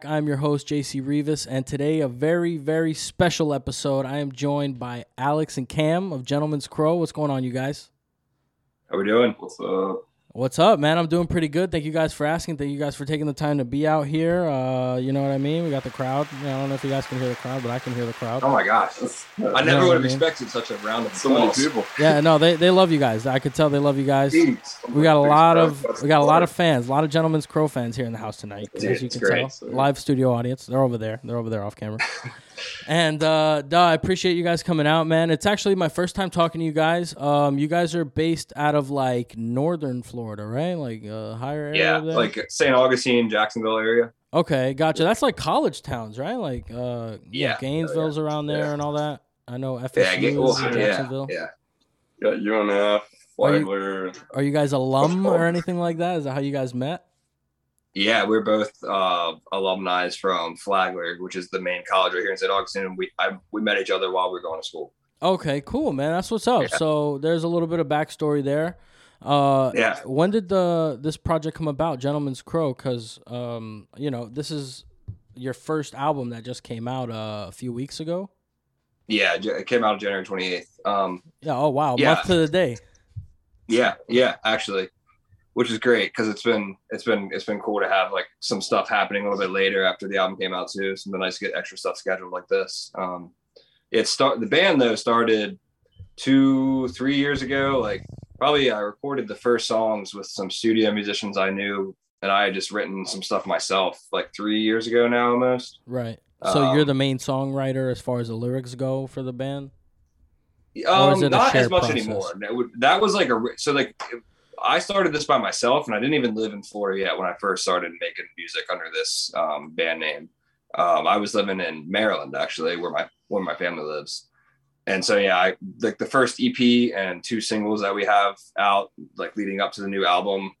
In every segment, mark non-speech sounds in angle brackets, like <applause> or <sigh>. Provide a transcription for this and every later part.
back. I'm your host, JC Rivas, and today a very, very special episode. I am joined by Alex and Cam of Gentleman's Crow. What's going on, you guys? How we doing? What's up? What's up, man? I'm doing pretty good. Thank you guys for asking. Thank you guys for taking the time to be out here. Uh, you know what I mean? We got the crowd. I don't know if you guys can hear the crowd, but I can hear the crowd. Oh my gosh. I know never what would I have mean? expected such a round of So many applause. people. <laughs> Yeah, no, they, they love you guys. I could tell they love you guys. We got a lot of we got a lot of fans, a lot of gentlemen's Crow fans here in the house tonight. Dude, as you can great. tell, live studio audience. They're over there. They're over there off camera. <laughs> and uh, duh, I appreciate you guys coming out, man. It's actually my first time talking to you guys. Um, you guys are based out of like northern Florida, right? Like uh, higher area. Yeah, like St. Augustine, Jacksonville area. okay, gotcha. That's like college towns, right? Like uh, yeah, Yeah. Gainesville's around there Yeah. and all that. I know FSU Yeah, get, well, yeah, Jacksonville. yeah. Got UNF, Are you- Flagler. Are you guys alum or anything like that? Is that how you guys met? Yeah, we're both uh, alumni from Flagler, which is the main college right here in St. Augustine. And we I, we met each other while we were going to school. Okay, cool, man. That's what's up. Yeah. So there's a little bit of backstory there. Uh, Yeah. When did the this project come about, Gentleman's Crow? Because um, you know, this is your first album that just came out uh, a few weeks ago. Yeah, it came out January 28th. Um, Yeah. Oh wow, Yeah. month to the day. yeah, yeah, actually, which is great because it's been it's been it's been cool to have like some stuff happening a little bit later after the album came out too. It's been nice to get extra stuff scheduled like this. Um, it start the band though started two three years ago. Like probably I recorded the first songs with some studio musicians I knew, and I had just written some stuff myself like three years ago now almost. Right. So you're Um, the main songwriter as far as the lyrics go for the band. Um, is it a not as much process? anymore. That, would, that was like a so like I started this by myself, and I didn't even live in Florida yet when I first started making music under this um, band name. Um, I was living in Maryland actually, where my where my family lives, and so yeah, I like the first EP and two singles that we have out, like leading up to the new album,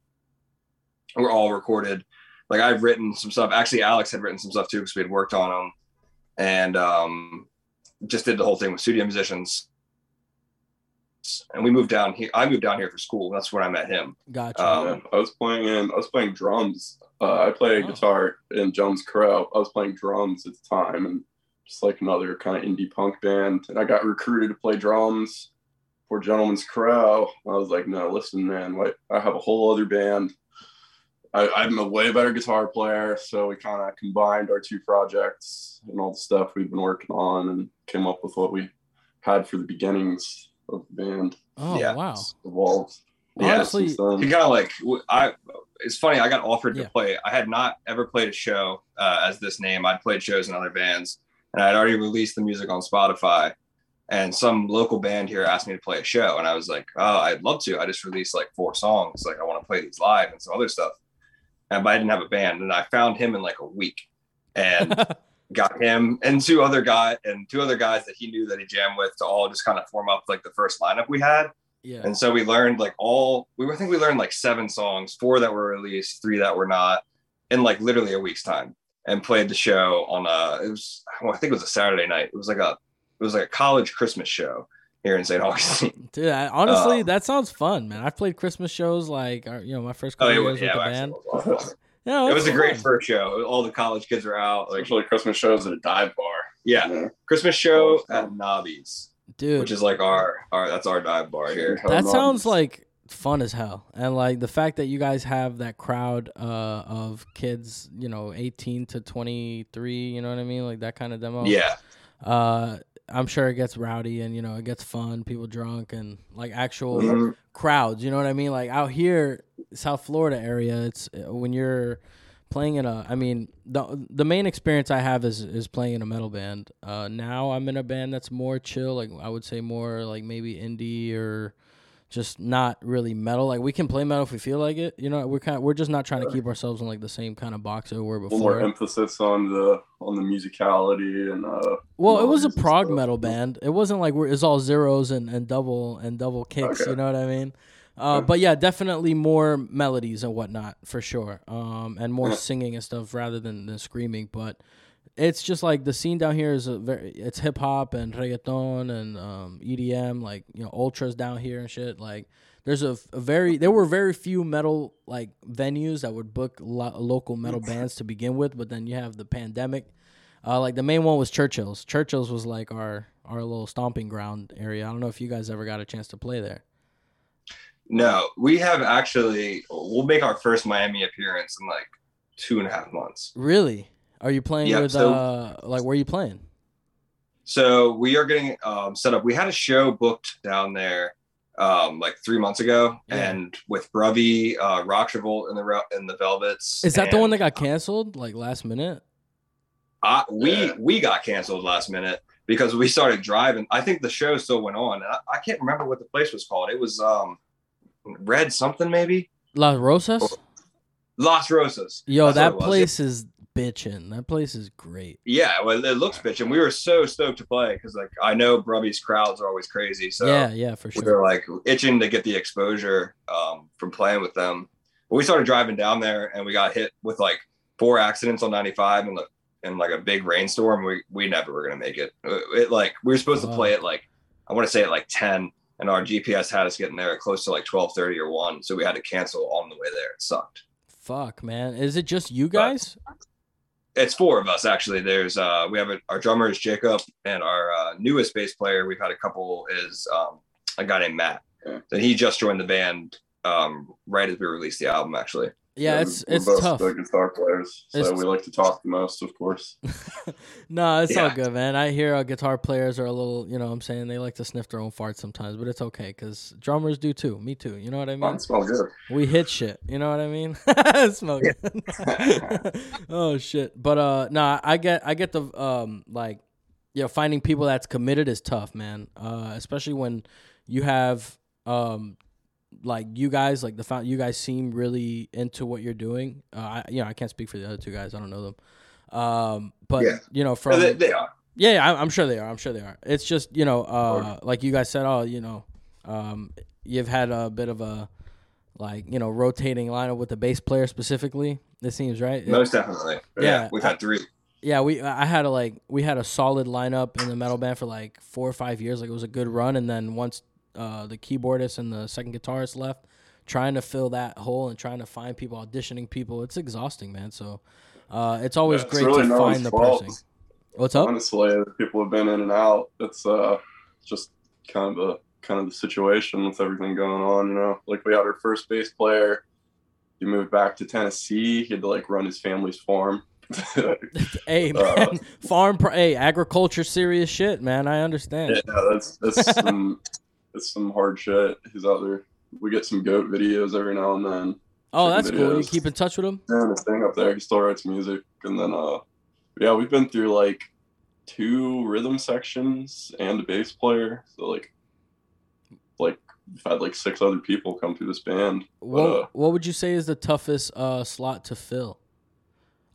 were all recorded. Like I've written some stuff. Actually, Alex had written some stuff too because we had worked on them, and um, just did the whole thing with studio musicians and we moved down here. I moved down here for school. That's when I met him. Gotcha. Um, Yeah, I was playing in. I was playing drums. Uh, I play Oh. guitar in Jones Crow. I was playing drums at the time, and just like another kind of indie punk band. And I got recruited to play drums for Gentleman's Crow. I was like, no, listen, man, what? I have a whole other band. I, I'm a way better guitar player, so we kind of combined our two projects and all the stuff we've been working on, and came up with what we had for the beginnings of the band. oh yeah. wow. It's evolved. Yeah, Honestly, since then. He kind of like I. It's funny. I got offered Yeah. to play. I had not ever played a show uh, as this name. I'd played shows in other bands, and I'd already released the music on Spotify. And some local band here asked me to play a show, and I was like, "Oh, I'd love to. I just released like four songs. Like I want to play these live and some other stuff." And but I didn't have a band, and I found him in like a week, and <laughs> got him and two other guy and two other guys that he knew that he jammed with to all just kind of form up like the first lineup we had. yeah. And so we learned like all we were, I think we learned like seven songs, four that were released, three that were not, in like literally a week's time, and played the show on a it was well, I think it was a Saturday night. It was like a it was like a college Christmas show here in St. Augustine. <laughs> Dude, I, honestly, Um, that sounds fun, man. I've played Christmas shows like uh, you know my first Oh, couple was, years yeah, with the band. It was, Yeah, it was a great first show. All the college kids were out. Like Especially Christmas shows at a dive bar. yeah, Yeah. Christmas show at Nobby's, dude. which is like our our that's our dive bar here. That no. sounds like fun as hell, and like the fact that you guys have that crowd uh, of kids, you know, eighteen to twenty three. You know what I mean? Like that kind of demo. Yeah, Uh, I'm sure it gets rowdy and you know it gets fun, people drunk and like actual Mhm. crowds. You know what I mean? Like out here, South Florida area, it's uh, when you're playing in a. I mean, the the main experience I have is is playing in a metal band. Uh, now I'm in a band that's more chill. Like I would say more like maybe indie or just not really metal. Like we can play metal if we feel like it. You know, we're kind of, we're just not trying to keep ourselves in like the same kind of box that we were little more emphasis on the on the musicality and uh. Well, it was a prog stuff. metal band. It wasn't like we're it's all zeros and, and double and double kicks. Okay. You know what I mean? Uh, Okay. but yeah, definitely more melodies and whatnot for sure. Um, and more singing and stuff rather than, than screaming. But it's just like the scene down here is a very it's hip hop and reggaeton and um, EDM like you know ultras down here and shit like. There's a, a very there were very few metal like venues that would book lo- local metal <laughs> bands to begin with, but then you have the pandemic, uh, like the main one was Churchill's. Churchill's was like our our little stomping ground area. I don't know if you guys ever got a chance to play there. No, we have actually. We'll make our first Miami appearance in like two and a half months. Really? Are you playing Yeah, with so- uh like where are you playing? So we are getting um, set up. We had a show booked down there um, like three months ago, Yeah. and with Bruvy, uh, Rock Revolt, and the and the Velvets. Is that the one that got canceled like last minute? Uh, we Yeah. we got canceled last minute because we started driving. I think the show still went on. I, I can't remember what the place was called. It was um, Red something maybe. Las Rosas? Las Rosas. Yo, That's that place is bitchin'. That place is great. Yeah, well, it looks bitch, and we were so stoked to play because, like, I know Bruvy's crowds are always crazy, so yeah, yeah, for we sure. were like itching to get the exposure um, from playing with them. But we started driving down there, and we got hit with like four accidents on 95 and the and like a big rainstorm. We we never were gonna make it. It, it, like we were supposed to play at like I want to say at like 10, and our GPS had us getting there at close to like 12:30 or one, so we had to cancel on the way there. It sucked. Fuck, man. Is it just you guys? It's four of us actually. There's uh we have a, our drummer is Jacob and our uh, newest bass player we've had a couple is um a guy named Matt. Yeah. And he just joined the band um right as we released the album actually. Yeah, it's we're it's both tough. Guitar players, so It's- we like to talk the most, of course. <laughs> no, it's all good, man. I hear uh, guitar players are a little, you know what I'm saying? They like to sniff their own farts sometimes, but it's okay because drummers do too. Me too. You know what I mean? Mine smells good. We hit shit. You know what I mean? <laughs> Smell <laughs> good. oh shit. But uh nah, I get I get the um like you know, finding people that's committed is tough, man. Uh especially when you have um like you guys like the found you guys seem really into what you're doing. Uh, I you know, I can't speak for the other two guys. I don't know them. Um but Yeah. you know from they, they are. yeah, yeah, I'm, I'm sure they are. I'm sure they are. It's just you know, uh, like you guys said, oh, you know, um, you've had a bit of a like you know rotating lineup with the bass player specifically. It seems right. Most definitely. Yeah. yeah, we've had three. yeah, we I had a like we had a solid lineup in the metal band for like four or five years. Like it was a good run, and then once uh, the keyboardist and the second guitarist left, trying to fill that hole and trying to find people, auditioning people, it's exhausting, man. So uh, it's always Yeah, it's great really to no find the fault. person. What's up? Honestly, people have been in and out. It's uh just kind of a kind of the situation with everything going on. You know, like we had our first bass player. He moved back to Tennessee. He had to like run his family's farm. <laughs> <laughs> Hey Uh, man, farm. Pro- hey, agriculture, serious shit, man. I understand. yeah, that's that's <laughs> some that's some hard shit. He's out there. We get some goat videos every now and then. oh, that's cool. You keep in touch with him? doing his thing up there. He still writes music, and then uh, yeah, we've been through like two rhythm sections and a bass player. So like, like we've had like six other people come through this band. What uh, What would you say is the toughest uh, slot to fill?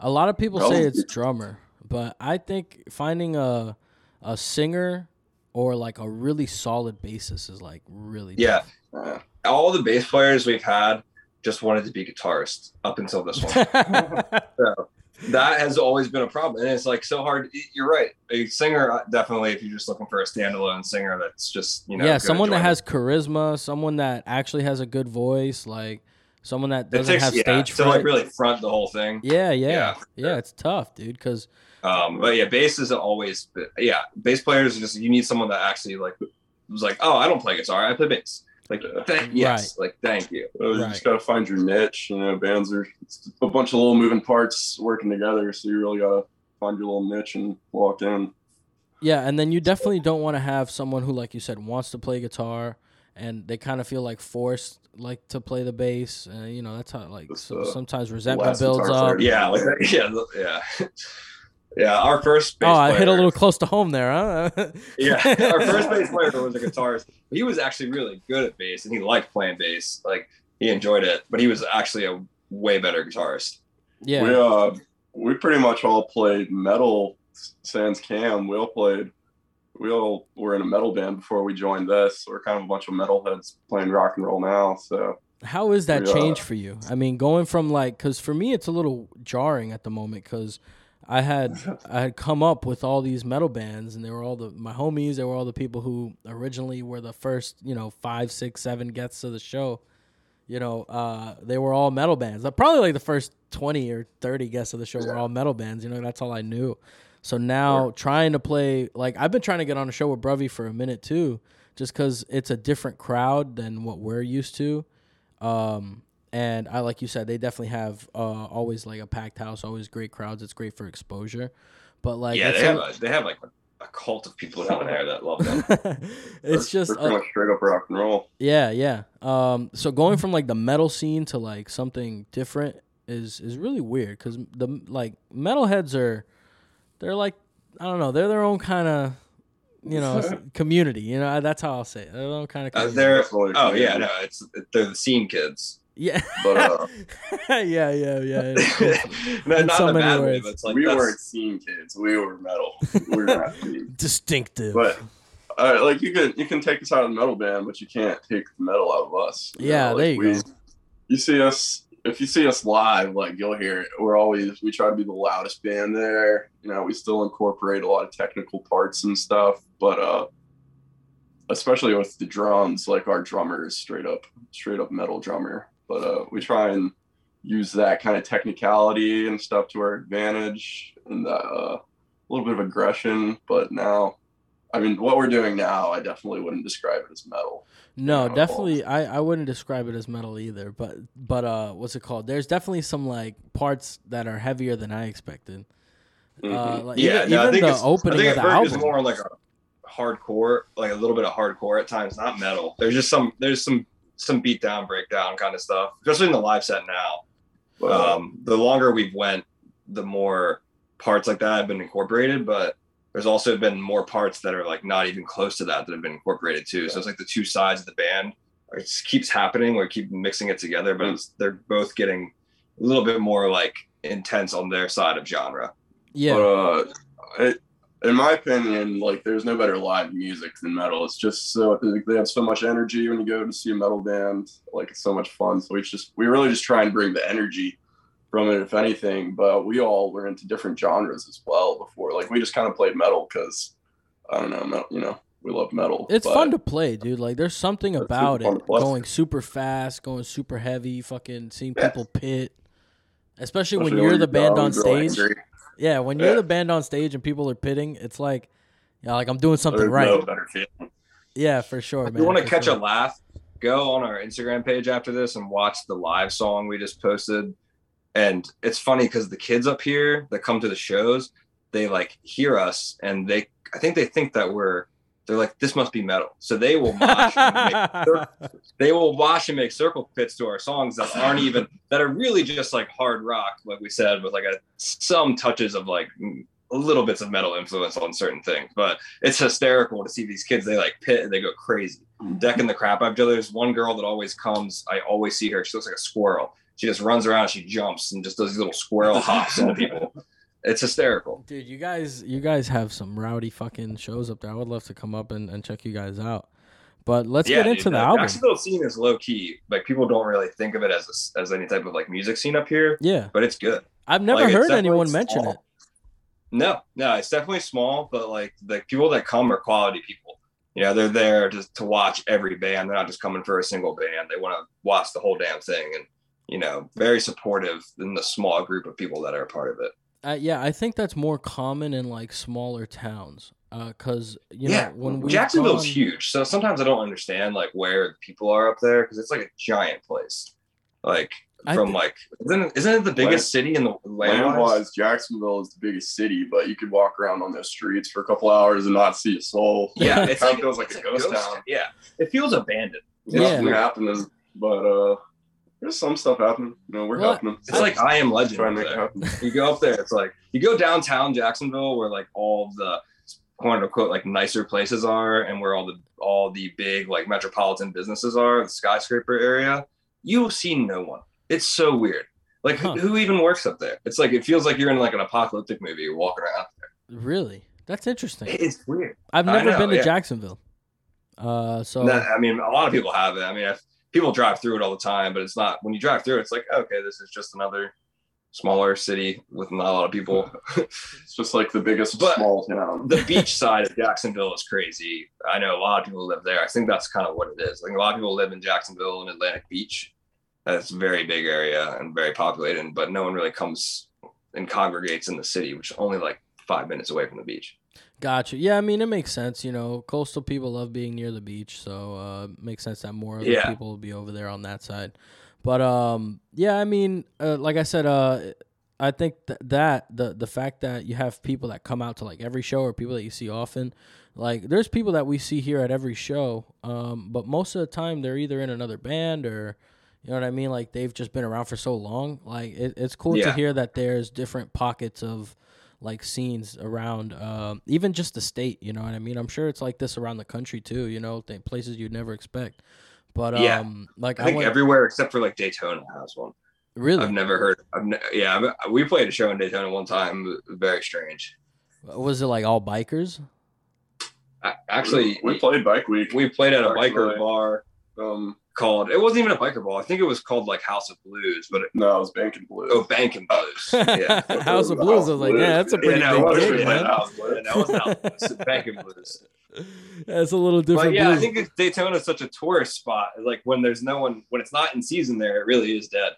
A lot of people say it's drummer, but I think finding a a singer or like a really solid bassist is like really Yeah. Uh, All the bass players we've had just wanted to be guitarists up until this one. <laughs> tough. that has always been a problem and it's like so hard you're right a singer uh, definitely if you're just looking for a standalone singer that's just you know yeah, someone that has charisma, someone that actually has a good voice, like someone that doesn't takes have yeah, stage to fright. like really front the whole thing yeah, yeah, Yeah, yeah, It's tough, dude. Because um but yeah bass isn't always yeah bass players just you need someone that actually like was like oh i don't play guitar i play bass like Yeah. thank yes like thank you uh, you Right. just gotta find your niche. You know, bands are a bunch of little moving parts working together, so you really gotta find your little niche and walk in. Yeah, and then you definitely don't want to have someone who, like you said, wants to play guitar and they kind of feel like forced, like to play the bass. Uh, you know, that's how like so, sometimes resentment builds up. yeah like <laughs> yeah yeah Yeah, our first bass Oh, I hit a little close to home there, huh? <laughs> Yeah, our first bass player <laughs> was a guitarist. He was actually really good at bass, and he liked playing bass. Like he enjoyed it, but he was actually a way better guitarist. yeah. We uh we pretty much all played metal sans cam. We all played we all were in a metal band before we joined this. We're kind of a bunch of metalheads playing rock and roll now. So How is that We, uh, change for you? I mean, going from like, because for me it's a little jarring at the moment because I had I had come up with all these metal bands and they were all the my homies. They were all the people who originally were the first you know five, six, seven guests of the show. You know, uh, they were all metal bands. Probably like the first twenty or thirty guests of the show were all metal bands. You know, that's all I knew. So now trying to play like I've been trying to get on a show with Bruvy for a minute too, just because it's a different crowd than what we're used to. Um, and I like you said, they definitely have uh, always like a packed house, always great crowds. It's great for exposure. But like, yeah, they a- have a, they have like a, a cult of people down there that love them. <laughs> it's they're- just they're pretty uh, much straight up rock and roll. yeah, yeah. Um, so going from like the metal scene to like something different is is really weird because the like metalheads are they're like I don't know they're their own kind of you know <laughs> community. You know that's how I'll say it. They're their own kind of Uh, they're Definitely oh yeah, no, it's they're the scene kids. Yeah, But, uh, <laughs> yeah, yeah, yeah. It's- <laughs> no, In not so in a many bad way, words. but it's like we that's- weren't scene kids. We were metal. We were not <laughs> distinctive. But uh, like you can you can take us out of the metal band, but you can't take the metal out of us. you Yeah, know, there you we, go. You see us if you see us live, like you'll hear it. We're always we try to be the loudest band there. You know, we still incorporate a lot of technical parts and stuff, but uh especially with the drums, like our drummer is straight up straight up metal drummer. But uh we try and use that kind of technicality and stuff to our advantage and uh, a little bit of aggression, but now I mean, what we're doing now, I definitely wouldn't describe it as metal. No, definitely. I, I wouldn't describe it as metal either. But but uh, what's it called? There's definitely some like parts that are heavier than I expected. Uh, Mhm. like, yeah, even, no, I even think the opening I think of the album. is more like a hardcore, like a little bit of hardcore at times, not metal. There's just some there's some some beat down, breakdown kind of stuff, especially in the live set now. But, uh, Um, the longer we've went, the more parts like that have been incorporated, but there's also been more parts that are like not even close to that that have been incorporated too. So it's like the two sides of the band. It just keeps happening. We keep mixing it together, but it's, they're both getting a little bit more like intense on their side of genre. yeah, But uh, it, in my opinion, like there's no better live music than metal. It's just so they have so much energy when you go to see a metal band. Like it's so much fun. So we just we really just try and bring the energy from it, if anything. But we all were into different genres as well before. Like we just kind of played metal because I don't know, you know, we love metal. it's fun to play, dude. Like there's something about it going super fast, going super heavy, fucking seeing Yeah. people pit. Especially, when especially you're when the band on stage. angry. Yeah, when you're Yeah. the band on stage and people are pitting, it's like, yeah, like I'm doing something There's right. no better feeling. Yeah, for sure, If man. you want to catch sure. a laugh, go on our Instagram page after this and watch the live song we just posted. And it's funny because the kids up here that come to the shows, they like hear us and they, I think they think that we're, they're like, this must be metal. So they will mosh, and make, <laughs> they will wash and make circle pits to our songs that aren't even, that are really just like hard rock, like we said, with like a, some touches of like mm, little bits of metal influence on certain things. But it's hysterical to see these kids. They like pit and they go crazy, decking the crap out of each other. There's one girl that always comes. I always see her. She looks like a squirrel. She just runs around. She jumps and just does these little squirrel hops into people. <laughs> It's hysterical. Dude, you guys, you guys have some rowdy fucking shows up there. I would love to come up and, and check you guys out. But let's get into dude, the the album. Jacksonville scene is low key. Like people don't really think of it as a, as any type of like music scene up here, Yeah, but it's good. I've never Like, heard anyone mention it. No, no, it's definitely small, but like the people that come are quality people. You know, they're there to, to watch every band. They're not just coming for a single band. They want to watch the whole damn thing and, you know, very supportive in the small group of people that are a part of it. Uh, yeah, I think that's more common in like smaller towns. Uh, cause you yeah, know when we Jacksonville's huge. So sometimes I don't understand like where the people are up there because it's like a giant place. Like from thi- like isn't it, isn't it the biggest city in the land Land wise, Jacksonville is the biggest city, but you could walk around on those streets for a couple hours and not see a soul. <laughs> Yeah, it Kinda like feels like it's a ghost town. Yeah, it feels abandoned. Yeah. Nothing happening, but uh, There's some stuff happening. You know, we're Well, helping them. It's like I am legend. trying to make happen. You go up there, it's like you go downtown Jacksonville where like all the quote unquote like nicer places are and where all the all the big like metropolitan businesses are, the skyscraper area, you will see no one. It's so weird. Like who- Huh. who even works up there? It's like it feels like you're in like an apocalyptic movie walking around. There. Really? That's interesting. It's weird. I've never know, been to yeah. Jacksonville. Uh, so No, I mean, a lot of people have it. I mean, if people drive through it all the time, but it's not when you drive through it, it's like, okay, this is just another smaller city with not a lot of people. <laughs> It's just like the biggest But- small town. <laughs> the beach side of Jacksonville is crazy. I know a lot of people live there. I think that's kind of what it is. Like a lot of people live in Jacksonville and Atlantic Beach. That's a very big area and very populated, but no one really comes and congregates in the city, which is only like five minutes away from the beach. Gotcha. Yeah, I mean it makes sense. You know, coastal people love being near the beach, so uh, it makes sense that more of the Yeah. people will be over there on that side. But um, yeah, I mean, uh, like I said, uh, I think th- that the the fact that you have people that come out to like every show or people that you see often, like there's people that we see here at every show, um, but most of the time they're either in another band or. You know what I mean? Like they've just been around for so long. Like it, it's cool to hear that there's different pockets of like scenes around um, even just the state you know what i mean i'm sure it's like this around the country too you know th- places you'd never expect but Yeah. um like I i, think went everywhere except for like Daytona has one. really I've never heard. I've ne- yeah, I've- we played a show in Daytona one time. Very strange. was it like all bikers I, actually, we played Bike Week. we played at a biker bar Um, called. It wasn't even a biker bar. I think it was called like House of Blues, but it, no, it was Bank and Blues. oh, Bank and Blues. Yeah. <laughs> house of blues i was like yeah that's a pretty Yeah, no, big it was gig really man House Blues. That wasn't House Blues. Bank and Blues. that's a little different But yeah, I think Daytona is such a tourist spot. Like when there's no one, when it's not in season there, it really is dead.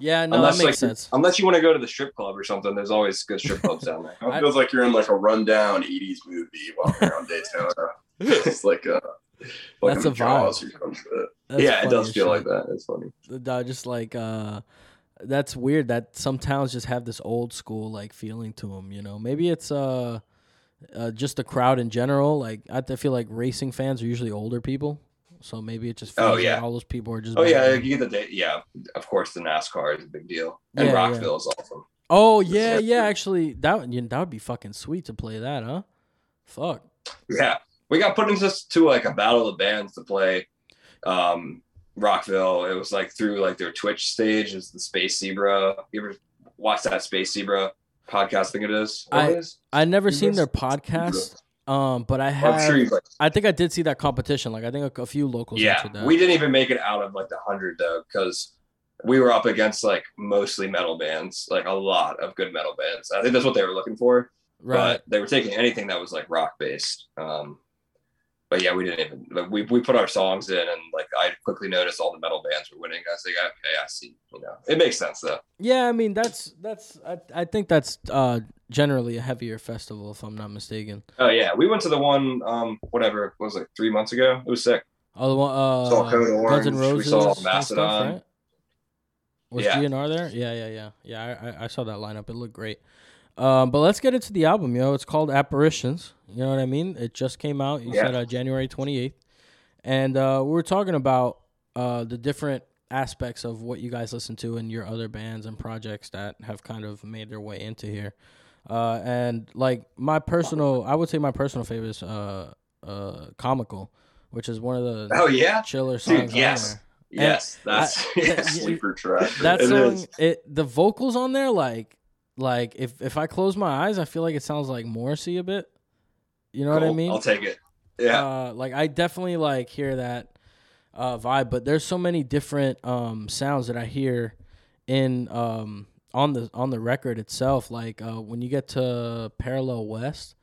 yeah no unless that makes like sense unless you want to go to the strip club or something, there's always good strip clubs down there. It feels like you're in like a rundown '80s movie walking around Daytona. <laughs> it's like a like That's a vibe. That's yeah, it does feel shit. like that. It's funny. Just like uh that's weird that some towns just have this old school like feeling to them you know maybe it's uh, uh just the crowd in general like i feel like racing fans are usually older people so maybe it just feels Oh, like yeah. all those people are just Oh yeah, you get the day. Yeah, of course, the NASCAR is a big deal, and Yeah, yeah. Rockville is awesome. oh yeah yeah actually that would- yeah, that would be fucking sweet to play that huh fuck Yeah, we got put into to like a battle of bands to play um, Rockville. It was like through like their Twitch stage is the Space Zebra. You ever watch that Space Zebra podcast? I think it is. What I- it is? i never You seen missed their podcast um but i have I'm sure you like. i think i did see that competition like i think a, a few locals Yeah, that we didn't even make it out of like the hundred though, because we were up against like mostly metal bands, like a lot of good metal bands. I think that's what they were looking for. right but they were taking anything that was like rock based. Um, but yeah, we didn't even like, we we put our songs in, and like I quickly noticed all the metal bands were winning. I was like, okay, I see. You know, it makes sense though. Yeah, I mean that's that's I, I think that's uh generally a heavier festival if I'm not mistaken. Oh yeah, we went to the one um whatever it was like three months ago. It was sick. Oh, the one uh Saw Code Orange, we saw and stuff, Mastodon. right? Was Yeah. GNR there? Yeah, yeah, yeah, yeah. I, I I saw that lineup. It looked great. Um, but let's get into the album. You know, it's called Apparitions. You know what I mean? It just came out. You Yeah. said uh, January 28th, and uh, we were talking about uh the different aspects of what you guys listen to in your other bands and projects that have kind of made their way into here. Uh, and like my personal, I would say my personal favorite is uh, uh, comical, which is one of the Oh yeah, chiller songs. dude. Yes, yes, that's I- yes. Sleeper track. That song, it the vocals on there, like, like if if I close my eyes, I feel like it sounds like Morrissey a bit. You know what I mean? I'll take it. Yeah, Uh, like I definitely like hear that uh, vibe, but there's so many different um, sounds that I hear in um, on the on the record itself. Like uh, when you get to Parallel West,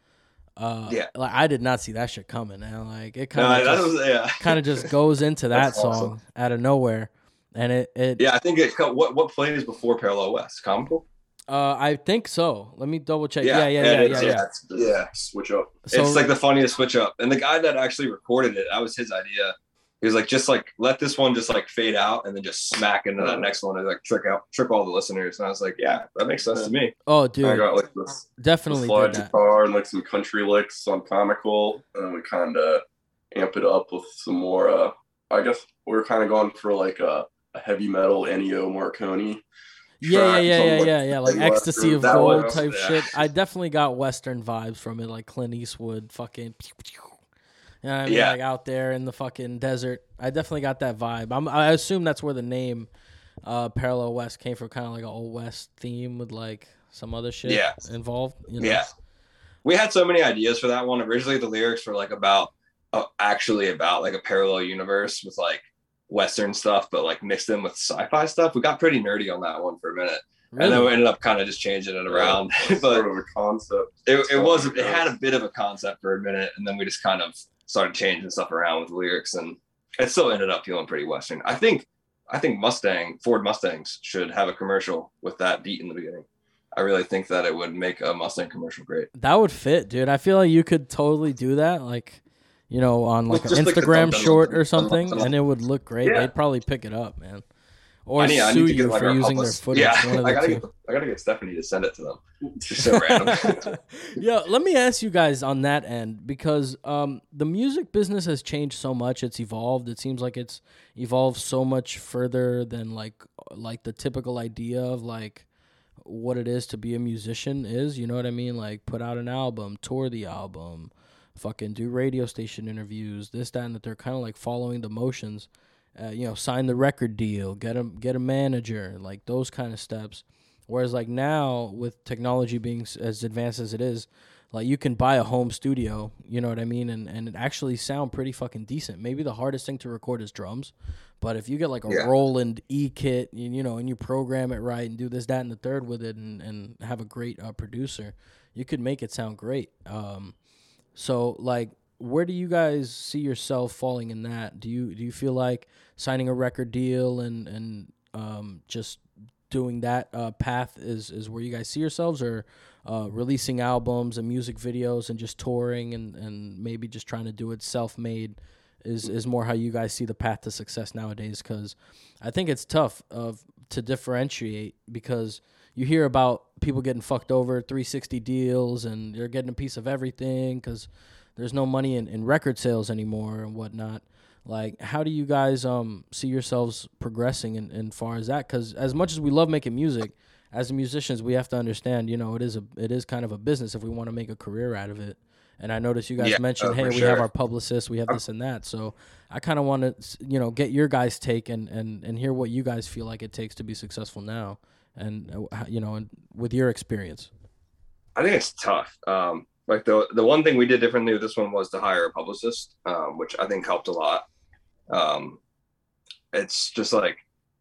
uh, Yeah. like I did not see that shit coming, and like it kind of that just, yeah. kind of just goes into <laughs> that song awesome. out of nowhere, and it it Yeah, I think it. What what plays before Parallel West? Comical. Uh, I think so. Let me double check. Yeah, Yeah, yeah, yeah, yeah, yeah. yeah. Switch up. So it's like the funniest switch up. And the guy that actually recorded it, that was his idea. He was like, just like let this one just like fade out and then just smack into that next one and like trick out trick all the listeners. And I was like, yeah, that makes sense to me. oh, dude, I got like this, this definitely slide did that. guitar and like some country licks on comical, and then we kind of amp it up with some more. uh I guess we were kind of going for like a, a a heavy metal Ennio Morricone. Yeah, track. yeah, yeah, yeah, yeah. Like ecstasy of gold was- type yeah. shit. <laughs> I definitely got Western vibes from it, like Clint Eastwood, fucking. You know I mean? Yeah. Like out there in the fucking desert. I definitely got that vibe. I'm, I assume that's where the name uh, Parallel West came from, kind of like an old West theme with like some other shit Yeah. involved. You know? Yeah. We had so many ideas for that one. Originally, the lyrics were like about, uh, actually about like a parallel universe with like Western stuff, but like mixed in with sci-fi stuff. We got pretty nerdy on that one for a minute, and then we ended up kind of just changing it around. That's <laughs> but sort of a concept. it, it was it had a bit of a concept for a minute, and then we just kind of started changing stuff around with lyrics, and it still ended up feeling pretty Western. I think I think Mustang Ford Mustangs should have a commercial with that beat in the beginning. I really think that it would make a Mustang commercial great. That would fit, dude. I feel like you could totally do that, like, you know, on like an Just like Instagram short or something, and it would look great. Yeah. They'd probably pick it up, man, or I need, sue you like for using their footage. Yeah, one of I gotta two. get I gotta get Stephanie to send it to them. Just so random. <laughs> Yo, let me ask you guys on that end because um, the music business has changed so much. It's evolved. It seems like it's evolved so much further than like like the typical idea of like what it is to be a musician is. You know what I mean? Like put out an album, tour the album, fucking do radio station interviews, this, that, and that. They're kind of like following the motions. Uh, you know, sign the record deal, get a get a manager, like those kind of steps. Whereas like now with technology being as advanced as it is, like you can buy a home studio, you know what I mean, and and it actually sound pretty fucking decent. Maybe the hardest thing to record is drums, but if you get like a Yeah. Roland E kit, you, you know, and you program it right and do this, that, and the third with it, and and have a great uh, producer, you could make it sound great. Um, so like, where do you guys see yourself falling in that? Do you do you feel like signing a record deal and and um, just doing that uh, path is is where you guys see yourselves, or uh, releasing albums and music videos and just touring and and maybe just trying to do it self made? Is, is more how you guys see the path to success nowadays because I think it's tough of to differentiate because you hear about people getting fucked over 360 deals and they're getting a piece of everything because there's no money in, in record sales anymore and whatnot. Like how do you guys um see yourselves progressing in, in far as that? Because as much as we love making music as musicians we have to understand you know it is a it is kind of a business if we want to make a career out of it. And i noticed you guys Yeah, mentioned oh, hey we have our publicist we have this and that. So i kind of want to you know get your guys take and, and and hear what you guys feel like it takes to be successful now and uh, you know and with your experience I think it's tough. Um, like the the one thing we did differently with this one was to hire a publicist, um, which I think helped a lot. Um, it's just like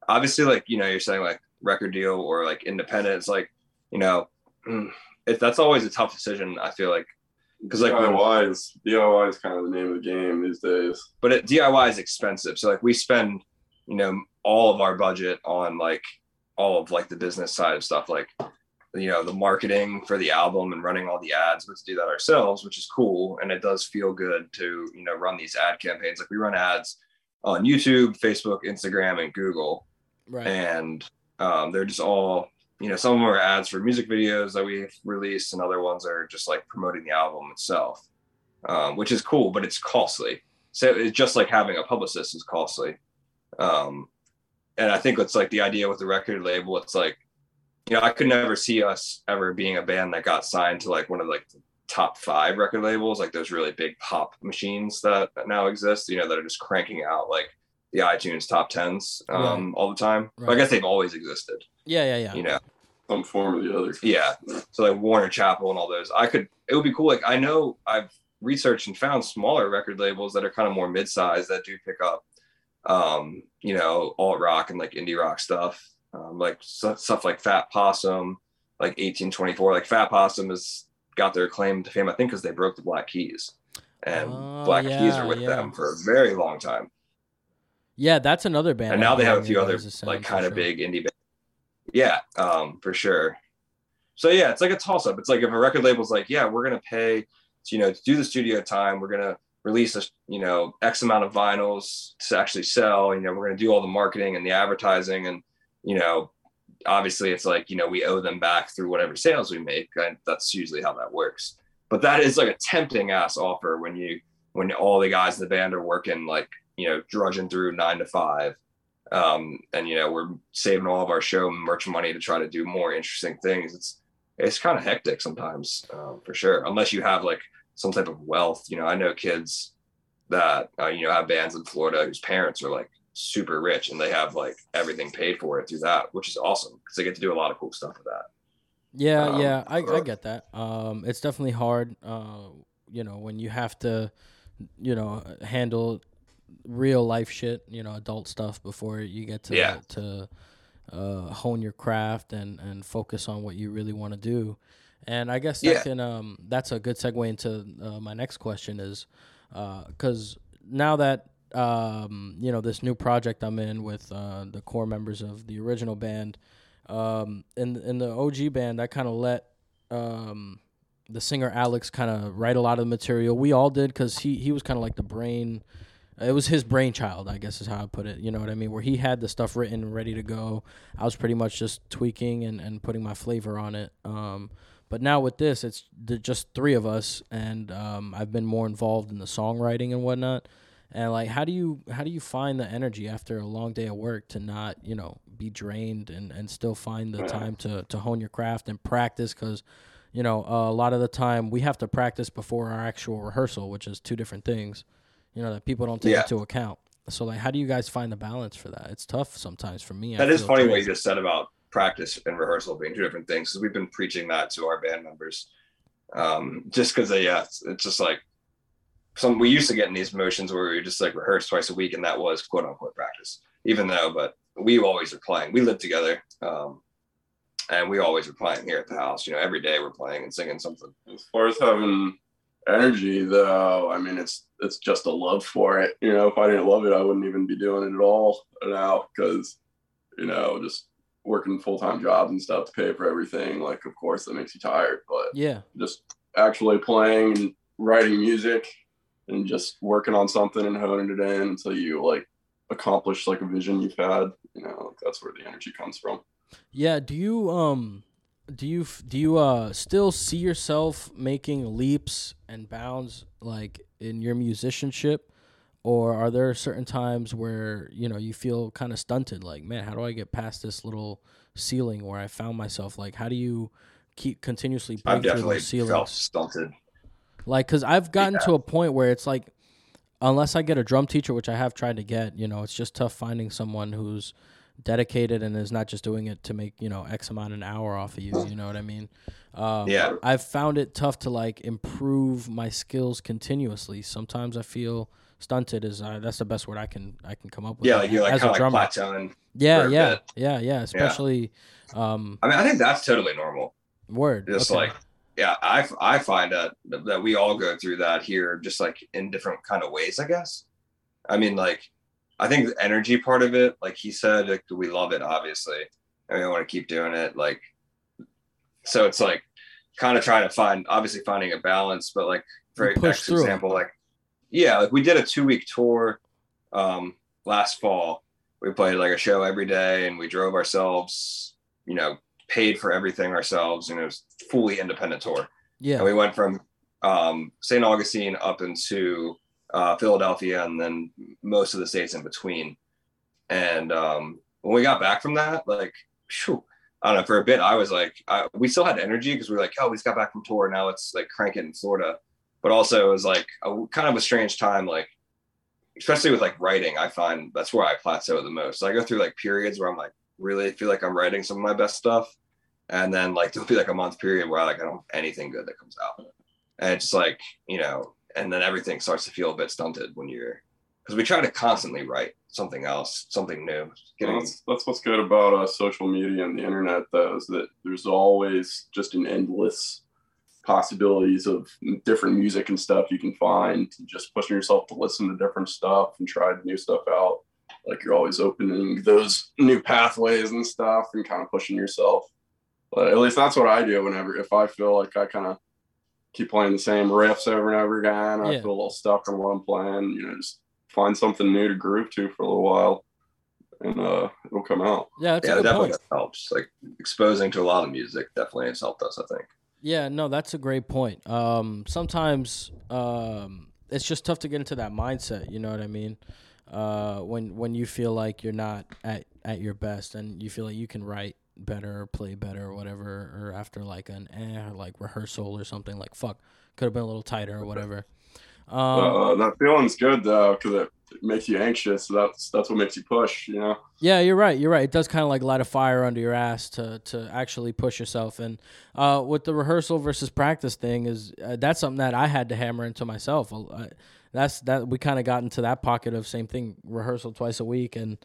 obviously like you know you're saying like record deal or like independent. It's like you know <clears throat> if that's always a tough decision. I feel like because like DIY is DIY is kind of the name of the game these days. but it, DIY is expensive. So like we spend, you know, all of our budget on like all of like the business side of stuff, like you know the marketing for the album and running all the ads. To do that ourselves, which is cool, and it does feel good to you know run these ad campaigns. Like we run ads on YouTube, Facebook, Instagram, and Google, right and um, they're just all you know some of them are ads for music videos that we've released and other ones are just like promoting the album itself um, which is cool but it's costly so it's just like having a publicist is costly um, and i think it's like the idea with the record label it's like you know i could never see us ever being a band that got signed to like one of like the top five record labels like those really big pop machines that now exist you know that are just cranking out like the itunes top tens um, all the time. But i guess they've always existed. Yeah yeah yeah. You know? Some form or the other. yeah. So like Warner Chappell and all those. I could it would be cool like i know i've researched and found smaller record labels that are kind of more mid-sized that do pick up um you know alt rock and like indie rock stuff um, like stu- stuff like fat possum like 1824 like fat possum has got their claim to fame i think because they broke the black keys and Oh, black keys yeah, are with yeah. them for a very long time yeah that's another band and now they have a few other like kind of sure. big indie bands. Yeah, um, for sure. So yeah, it's like a toss up. It's like if a record label's like, yeah, we're gonna pay, you know, to do the studio time, we're gonna release a you know X amount of vinyls to actually sell. You know, we're gonna do all the marketing and the advertising, and you know, obviously it's like you know we owe them back through whatever sales we make. And that's usually how that works. But that is like a tempting ass offer when you when all the guys in the band are working like you know drudging through nine to five um, and you know we're saving all of our show merch money to try to do more interesting things. It's it's kind of hectic sometimes, um, for sure. Unless you have like some type of wealth. You know, I know kids that uh, you know have bands in Florida whose parents are like super rich and they have like everything paid for it through that, which is awesome because they get to do a lot of cool stuff with that. Yeah, Um, yeah, I, I get that. Um, it's definitely hard. Uh, you know, when you have to, you know, handle real life shit, you know, adult stuff before you get to Yeah. to uh, hone your craft and and focus on what you really want to do. And I guess that Yeah. can um that's a good segue into uh, my next question is because now that um you know this new project I'm in with uh, the core members of the original band um in in the OG band I kind of let um the singer Alex kind of write a lot of the material. We all did because he he was kind of like the brain it was his brainchild i guess is how i put it you know what i mean? Where he had the stuff written and ready to go. I was pretty much just tweaking and, and putting my flavor on it um, but now with this it's the, just three of us and um, i've been more involved in the songwriting and whatnot. And like how do you how do you find the energy after a long day of work to not you know be drained and, and still find the time to, to hone your craft and practice? Because you know a lot of the time we have to practice before our actual rehearsal which is two different things you know that people don't take Yeah. into account. So like how do you guys find the balance for that? It's tough sometimes for me I That is funny too. what you just said about practice and rehearsal being two different things because we've been preaching that to our band members. Um, just because they, yeah, it's, it's just like some we used to get in these motions where we just like rehearse twice a week, and that was quote unquote practice. Even though, but we always are playing. We live together, um, and we always are playing here at the house. You know, every day we're playing and singing something. As far as having energy, though, I mean, it's it's just a love for it. You know, if I didn't love it, I wouldn't even be doing it at all now because, you know, just working full time jobs and stuff to pay for everything. Like, of course, that makes you tired, but yeah just actually playing and writing music and just working on something and honing it in until you like accomplish like a vision you've had. You know, that's where the energy comes from. Yeah, do you um do you do you uh still see yourself making leaps and bounds like in your musicianship or are there certain times where, you know, you feel kind of stunted like, man, how do I get past this little ceiling where I found myself like how do you keep continuously break I've through definitely those ceilings? felt stunted. Like, cause I've gotten to a point where it's like, unless I get a drum teacher, which I have tried to get, you know, it's just tough finding someone who's dedicated and is not just doing it to make you know X amount an hour off of you. You know what I mean? Um, Yeah. I've found it tough to like improve my skills continuously. Sometimes I feel stunted. Is uh, that's the best word I can I can come up with. Yeah, like you're like as a drummer. like plateauing. yeah, yeah, yeah, yeah. Especially, um, I mean, I think that's totally normal. word. just okay. like yeah i i find that that we all go through that here just like in different kind of ways i guess i mean like i think the energy part of it like he said like we love it obviously and we want to keep doing it like so it's like kind of trying to find obviously finding a balance but like for You push ex- through example like yeah like we did a two week tour um last fall. We played like a show every day and we drove ourselves you know paid for everything ourselves and it was fully independent tour. Yeah, and we went from um, st augustine up into uh, philadelphia and then most of the states in between. And um, when we got back from that like phew, i don't know for a bit i was like I, we still had energy because we were like oh we just got back from tour. Now let's like crank it in florida but also it was like a kind of a strange time like especially with like writing i find that's where i plateau the most. I go through like periods where i'm like really feel like i'm writing some of my best stuff and then like there'll be like a month period where I like i don't have anything good that comes out. And it's like you know and then everything starts to feel a bit stunted when you're because we try to constantly write something else something new. Getting That's, that's what's good about uh, social media and the internet, though, is that there's always just an endless possibilities of different music and stuff you can find. Just pushing yourself to listen to different stuff and try new stuff out. Like you're always opening those new pathways and stuff and kind of pushing yourself. But at least that's what I do whenever if I feel like I kind of keep playing the same riffs over and over again, I Yeah. feel a little stuck on what I'm playing. You know, just find something new to groove to for a little while, and uh, it'll come out. yeah, that's yeah a good definitely point. helps like exposing to a lot of music definitely has helped us i think Yeah, no, that's a great point. Um, sometimes um, it's just tough to get into that mindset. You know what I mean? uh, when when you feel like you're not at at your best and you feel like you can write better or play better or whatever, or after like an eh, like rehearsal or something like fuck could have been a little tighter or whatever. Um, uh, that feeling's good though, because it, makes you anxious. So that's that's what makes you push. You know. Yeah, you're right. You're right. It does kind of like light a fire under your ass to to actually push yourself. And uh, with the rehearsal versus practice thing, is uh, that's something that I had to hammer into myself. Uh, that's that we kind of got into that pocket of same thing, rehearsal twice a week. And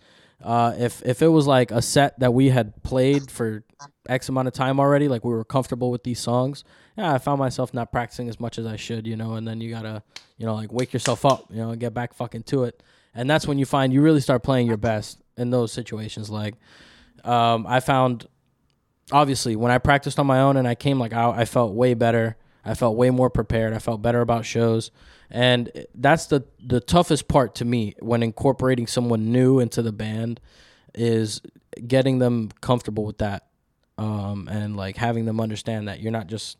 uh, if if it was like a set that we had played for X amount of time already, like we were comfortable with these songs, yeah, I found myself not practicing as much as I should, you know. And then you gotta, you know, like wake yourself up, you know, and get back fucking to it. And that's when you find you really start playing your best in those situations. Like, um, I found, obviously, when I practiced on my own and I came like out, I felt way better. I felt way more prepared. I felt better about shows, and that's the the toughest part to me when incorporating someone new into the band is getting them comfortable with that, um, and like having them understand that you're not just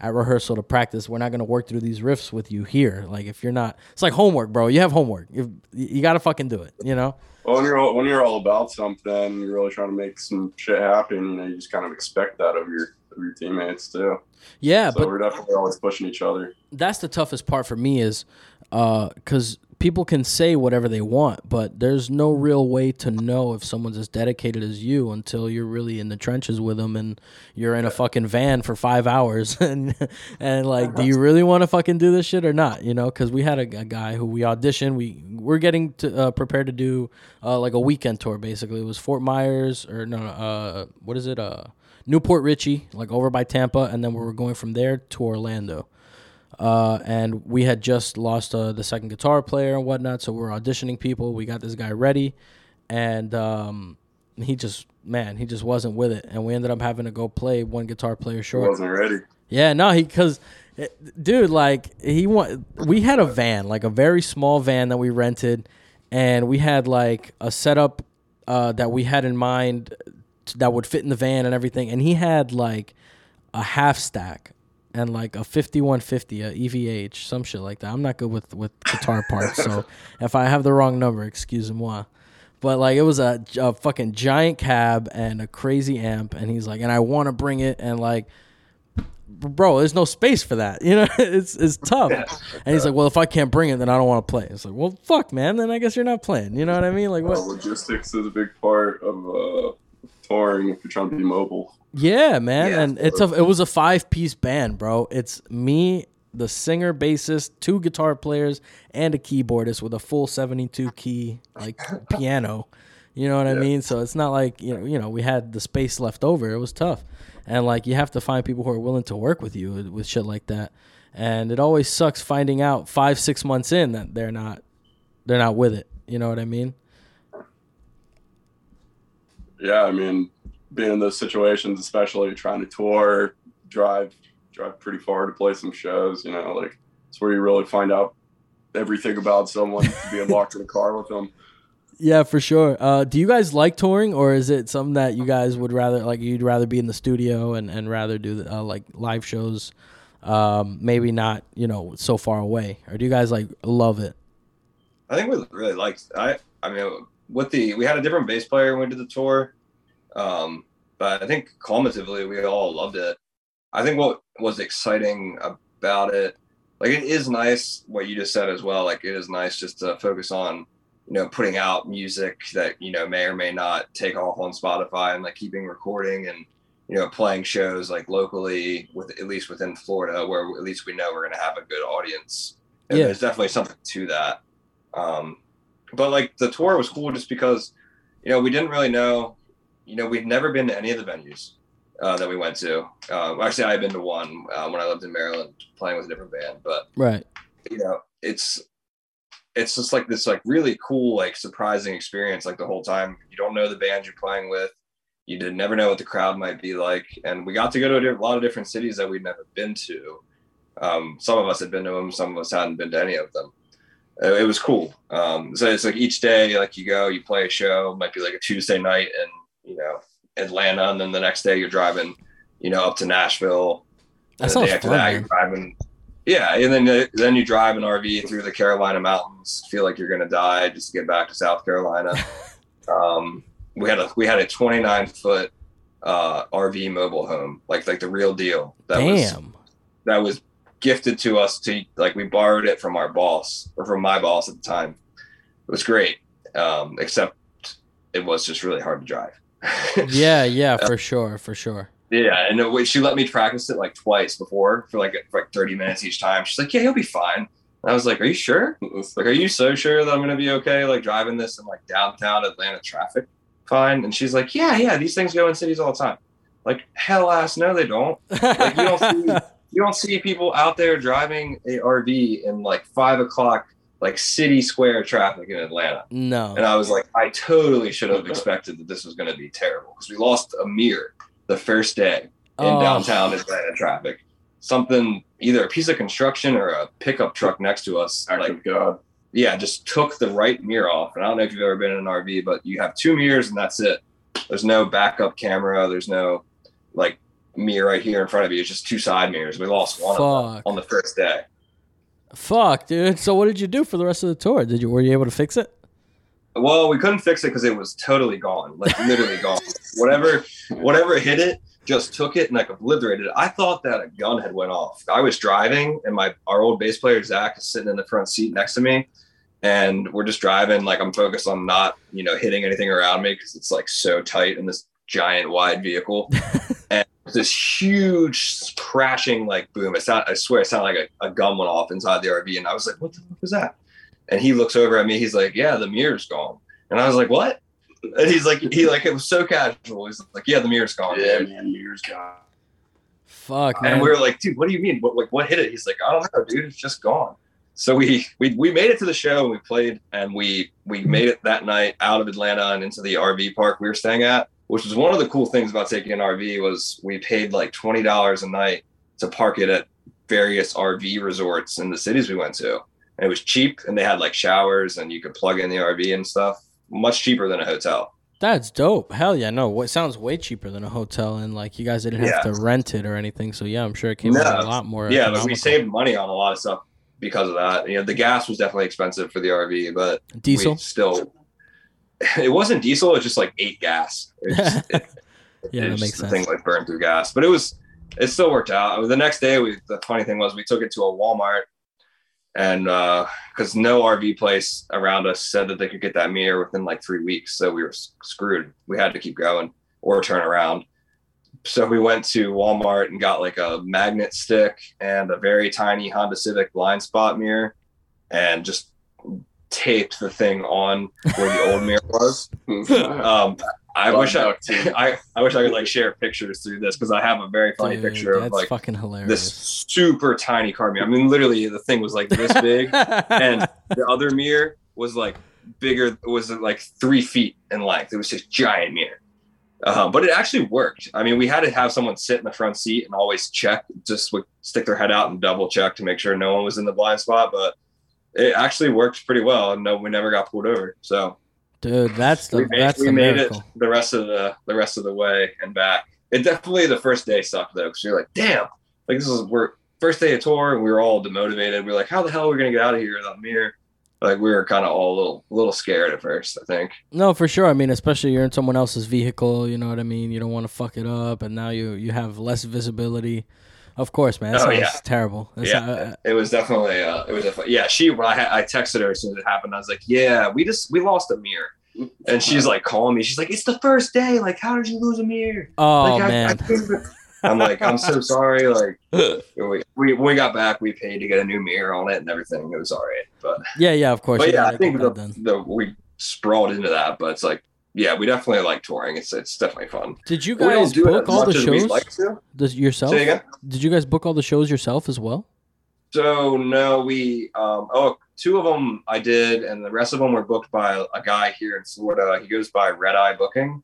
at rehearsal to practice. We're not gonna work through these riffs with you here. Like if you're not, it's like homework, bro. You have homework. If, you gotta fucking do it. You know. Well, when you're all, when you're all about something, you're really trying to make some shit happen. You know, you just kind of expect that of your of your teammates too. Yeah, So but we're definitely always pushing each other. that's the toughest part for me is uh, because people can say whatever they want, but there's no real way to know if someone's as dedicated as you until you're really in the trenches with them and you're in a fucking van for five hours <laughs> and and like, do <laughs> you really want to fucking do this shit or not? You know, because we had a, a guy who we auditioned. We we're getting to uh, prepared to do uh, like a weekend tour. Basically, it was Fort Myers or no, uh, what is it? Uh, Newport Richey, like over by Tampa, and then we were going from there to Orlando uh, and we had just lost uh, the second guitar player and whatnot. So we are auditioning people. We got this guy ready, and um, he just man, he just wasn't with it, and we ended up having to go play one guitar player He short. wasn't ready. Yeah, no, he because dude, like he want we had a van, like a very small van that we rented, and we had like a setup uh, that we had in mind that would fit in the van and everything, and he had like a half stack and like a 5150 a EVH some shit like that. I'm not good with with guitar parts, so <laughs> if I have the wrong number, excuse moi. But like it was a, a fucking giant cab and a crazy amp, and he's like, and I want to bring it, and like, bro, there's no space for that. <laughs> You know, it's it's tough. And he's like, well, if I can't bring it, then I don't want to play. It's like, well, fuck, man. Then I guess you're not playing. You know what I mean? Like Uh, what? logistics is a big part of uh, touring if you're trying to be mobile. Yeah, man. Yeah. and it's a it was a five piece band, bro. It's me, the singer, bassist, two guitar players, and a keyboardist with a full seventy two key like <laughs> piano. You know what I mean? So it's not like you know, you know, we had the space left over. It was tough, and like you have to find people who are willing to work with you with, with shit like that. And it always sucks finding out five six months in that they're not they're not with it. You know what I mean? Yeah, I mean, being in those situations, especially trying to tour, drive, drive pretty far to play some shows. You know, like it's where you really find out everything about someone being locked in a car with them. <laughs> Yeah, for sure. Uh, do you guys like touring, or is it something that you guys would rather like? You'd rather be in the studio and and rather do uh, like live shows, um, maybe not you know so far away, or do you guys like love it? I think we really liked. I I mean, with the we had a different bass player when we did the tour, um, but I think cumulatively we all loved it. I think what was exciting about it, like it is nice what you just said as well. Like it is nice just to focus on, you know, putting out music that you know may or may not take off on Spotify and like keeping recording and you know playing shows like locally with at least within Florida where at least we know we're gonna have a good audience. And Yeah. there's definitely something to that. Um, but like the tour was cool just because, you know, we didn't really know, you know, we've never been to any of the venues uh, that we went to. Uh, actually, I had been to one uh, when I lived in Maryland playing with a different band, but Right. you know, it's it's just like this like really cool like surprising experience like the whole time. You don't know the band you're playing with. You did never know what the crowd might be like, and we got to go to a lot of different cities that we'd never been to. Um, some of us had been to them, some of us hadn't been to any of them. Uh, It was cool. Um, so it's like each day, like you go, you play a show, might be like a Tuesday night in you know Atlanta, and then the next day you're driving, you know, up to Nashville. That And the day after fun, that, man. you're driving. yeah, and then then you drive an RV through the Carolina mountains, feel like you're gonna die just to get back to South Carolina. <laughs> um, we had a we had a 29 foot uh, RV mobile home, like like the real deal. That was Damn. that was gifted to us to like we borrowed it from our boss or from my boss at the time. It was great, um, except it was just really hard to drive. Yeah, yeah, <laughs> uh, for sure, for sure. Yeah, and uh, it, she let me practice it like twice before for like for like thirty minutes each time. She's like, "Yeah, you'll be fine." And I was like, "Are you sure? Like, are you so sure that I'm gonna be okay? Like driving this in like downtown Atlanta traffic, fine?" And she's like, "Yeah, yeah, these things go in cities all the time." Like, hell ass, no, they don't. Like, you don't see <laughs> you don't see people out there driving a RV in like five o'clock like city square traffic in Atlanta. no. And I was like, I totally should have expected that this was going to be terrible because we lost a mirror the first day in Oh. downtown Atlanta traffic. Something, either a piece of construction or a pickup truck next to us, Act like, of God. yeah, just took the right mirror off. And I don't know if you've ever been in an RV, but you have two mirrors and that's it. There's no backup camera. There's no like mirror right here in front of you. It's just two side mirrors. We lost one of them on the first day. Fuck, dude. So what did you do for the rest of the tour? Did you were you able to fix it? Well, we couldn't fix it because it was totally gone, like literally gone. Whatever, whatever hit it, just took it and like obliterated it. I thought that a gun had went off. I was driving, and my our old bass player Zach is sitting in the front seat next to me, and we're just driving. Like I'm focused on not, you know, hitting anything around me because it's like so tight in this giant wide vehicle, <laughs> this huge crashing like boom. It sound, I swear, it sounded like a, a gun went off inside the RV, and I was like, "What the fuck was that?" And he looks over at me. He's like, "Yeah, the mirror's gone." And I was like, "What?" And he's like, "He like it was so casual." He's like, "Yeah, the mirror's gone." Yeah, dude." man, mirrors gone. Fuck, man. And we were like, "Dude, what do you mean? What like what hit it?" He's like, "I don't know, dude. It's just gone." So we we we made it to the show and we played and we we made it that night out of Atlanta and into the RV park we were staying at, which was one of the cool things about taking an RV was we paid like twenty dollars a night to park it at various RV resorts in the cities we went to. And it was cheap and they had like showers and you could plug in the RV and stuff. Much cheaper than a hotel. That's dope. Hell yeah, no. It sounds way cheaper than a hotel, and like you guys didn't have Yeah. to rent it or anything. So yeah, I'm sure it came out a lot more. yeah, but we saved money on a lot of stuff because of that. You know, the gas was definitely expensive for the RV, but diesel. we still <laughs> it wasn't diesel it's just like eight gas. It just, <laughs> it, yeah, it that makes sense. thing like burned through gas. But it was it still worked out. The next day we the funny thing was we took it to a walmart and uh because no rv place around us said that they could get that mirror within like three weeks so we were screwed. We had to keep going or turn around. So we went to walmart and got like a magnet stick and a very tiny honda civic blind spot mirror and just taped the thing on where the old mirror was <laughs> um, I wish I. I, I wish I could like share pictures through this because I have a very funny Dude, picture of like fucking hilarious. this super tiny car mirror. I mean, literally the thing was like this big, and <laughs> the other mirror was like bigger. It was like three feet in length. It was just giant mirror. Uh, but it actually worked. I mean, we had to have someone sit in the front seat and always check, just would stick their head out and double check to make sure no one was in the blind spot. But it actually worked pretty well, and no, we never got pulled over. So Dude, that's the we made, that's we the made miracle. it the rest of the the rest of the way and back. It definitely the first day sucked though, because you're like, damn, like this is we're first day of tour and we were all demotivated. We are like, how the hell are we gonna get out of here without mirror? Like we were kind of all a little a little scared at first, I think. No, for sure. I mean, especially you're in someone else's vehicle. You know what I mean. You don't want to fuck it up, and now you you have less visibility. Of course, man. That Oh, yeah. terrible. That's Yeah. uh, It was definitely uh it was definitely yeah, she when I I texted her as soon as it happened. I was like, Yeah, we just we lost a mirror. And she's like calling me. She's like, It's the first day. Like, how did you lose a mirror? oh like, I, man. I, am like, I'm so sorry. Like, <laughs> we, we we got back, we paid to get a new mirror on it and everything. It was all right, but yeah, yeah. Of course. but you yeah, I think the, the we sprawled into that, but it's like, yeah, we definitely like touring. It's it's definitely fun. Did you guys do book all the much as we'd shows like. Does yourself? Say again. Did you guys book all the shows yourself as well? So no, we um oh two of them I did, and the rest of them were booked by a guy here in Florida. He goes by Red Eye Booking.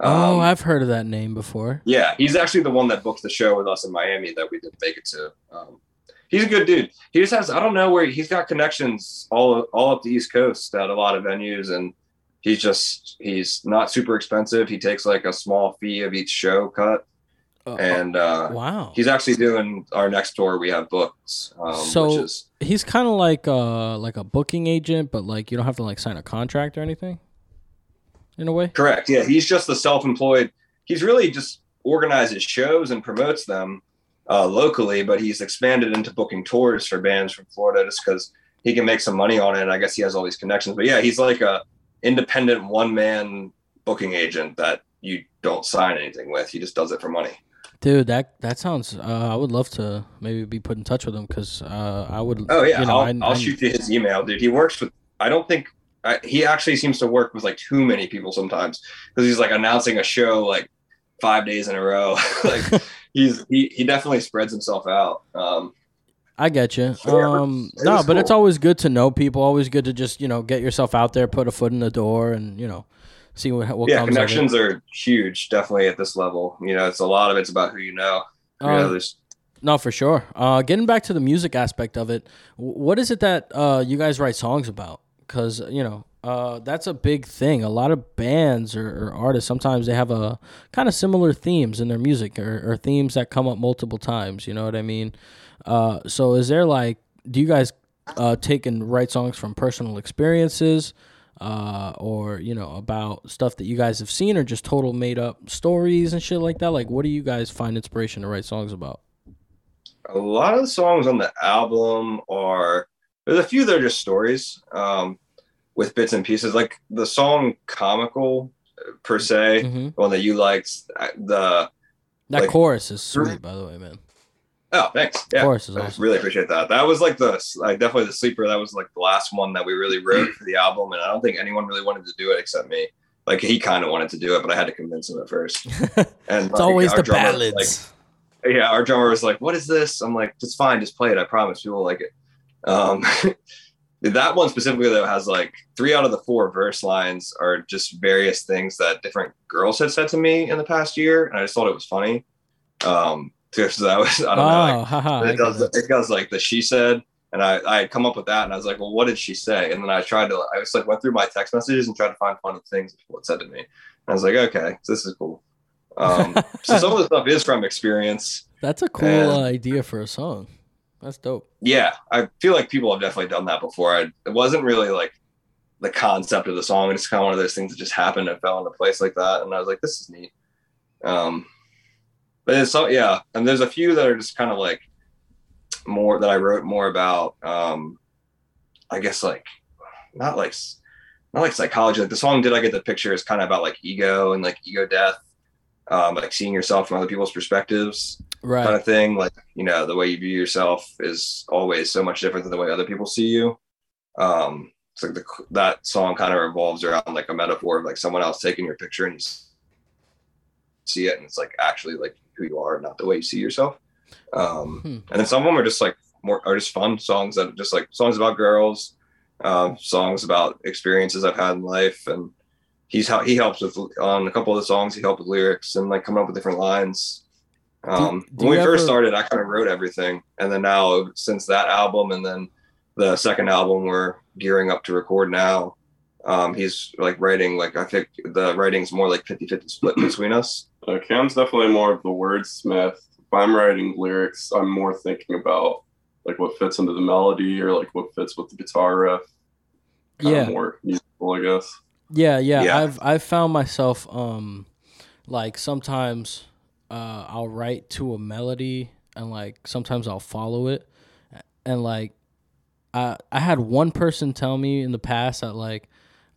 oh, Um, I've heard of that name before. Yeah, he's actually the one that booked the show with us in Miami that we didn't make it to. Um, he's a good dude. He just has I don't know where he's got connections all all up the East Coast at a lot of venues, and he's just he's not super expensive. He takes like a small fee of each show cut, Uh, and uh, wow. he's actually doing our next tour. We have books, um, So- is He's kind of like uh like a booking agent, but like you don't have to like sign a contract or anything. In a way. correct. Yeah, he's just the self-employed. He's really just organizes shows and promotes them uh, locally, but he's expanded into booking tours for bands from Florida just because he can make some money on it. And I guess he has all these connections. But yeah, he's like a independent one-man booking agent that you don't sign anything with. He just does it for money. Dude, that that sounds. Uh, I would love to maybe be put in touch with him because uh, I would. Oh yeah, you know, I'll, I- I'll shoot you his email, dude. He works with. I don't think I, he actually seems to work with like too many people sometimes because he's like announcing a show like five days in a row. <laughs> like <laughs> he's he he definitely spreads himself out. Um, I get you. Um, no, but it's always good to know people. Always good to just you know get yourself out there, put a foot in the door, and you know see what what yeah, connections are huge, definitely at this level. You know, it's a lot of it's about who you know. You know, Um, there's No, for sure. Uh, getting back to the music aspect of it, what is it that uh, you guys write songs about? Because you know uh, that's a big thing. A lot of bands or, or artists sometimes they have a kind of similar themes in their music or, or themes that come up multiple times. You know what I mean? Uh, so is there like, do you guys uh, take and write songs from personal experiences? Uh, or you know about stuff that you guys have seen, or just total made up stories and shit like that. Like, what do you guys find inspiration to write songs about? a lot of the songs on the album are there's a few that are just stories um, with bits and pieces. Like the song "Comical" per se, hmm the one that you liked. The That Like- chorus is sweet, by the way, man. Oh, thanks. Yeah, is I awesome. really appreciate that. That was like the like definitely the sleeper. That was like the last one that we really wrote for the album, and I don't think anyone really wanted to do it except me. Like he kind of wanted to do it, but I had to convince him at first. <laughs> And it's like, always the drummer ballads. Like, yeah, our drummer was like, "What is this?" I'm like, "It's fine, just play it. I promise people will like it." Um, <laughs> that one specifically though has like three out of the four verse lines are just various things that different girls had said to me in the past year, and I just thought it was funny. Um, because that was I don't know. Like, oh, haha, it get does it does like the she said and I, I had come up with that and I was like, well, what did she say? And then I tried to I just like went through my text messages and tried to find funny things people had said to me. And I was like, okay, this is cool. Um, <laughs> so some of the stuff is from experience. That's a cool and- idea for a song. That's dope. Yeah, I feel like people have definitely done that before. I, it wasn't really like the concept of the song. It's kind of one of those things that just happened and fell into place like that. And I was like, this is neat. Um, but it's so yeah, and there's a few that are just kind of like more that I wrote more about. Um, I guess like not like not like psychology. Like the song "Did I Get the Picture" is kind of about like ego and like ego death, um, like seeing yourself from other people's perspectives Right. kind of thing. Like, you know, the way you view yourself is always so much different than the way other people see you. Um, it's like the, that song kind of revolves around like a metaphor of like someone else taking your picture and you see it and it's like actually like who you are, not the way you see yourself. Um, Hmm. and then some of them are just like more are just fun songs that are just like songs about girls, um, songs about experiences I've had in life, and he's how he helps with on a couple of the songs. He helped with lyrics and like coming up with different lines. Um, do when we you first started, I kind of wrote everything, and then now since that album, and then the second album we're gearing up to record now, um, he's like writing like I think the writing's more like 50-50 split between us. Uh, Cam's definitely more of the wordsmith. If I'm writing lyrics, I'm more thinking about like what fits into the melody or like what fits with the guitar riff. Kinda Yeah. more musical, I guess. Yeah, yeah, Yeah. I've I've found myself um like sometimes uh I'll write to a melody and like sometimes I'll follow it and like I I had one person tell me in the past that like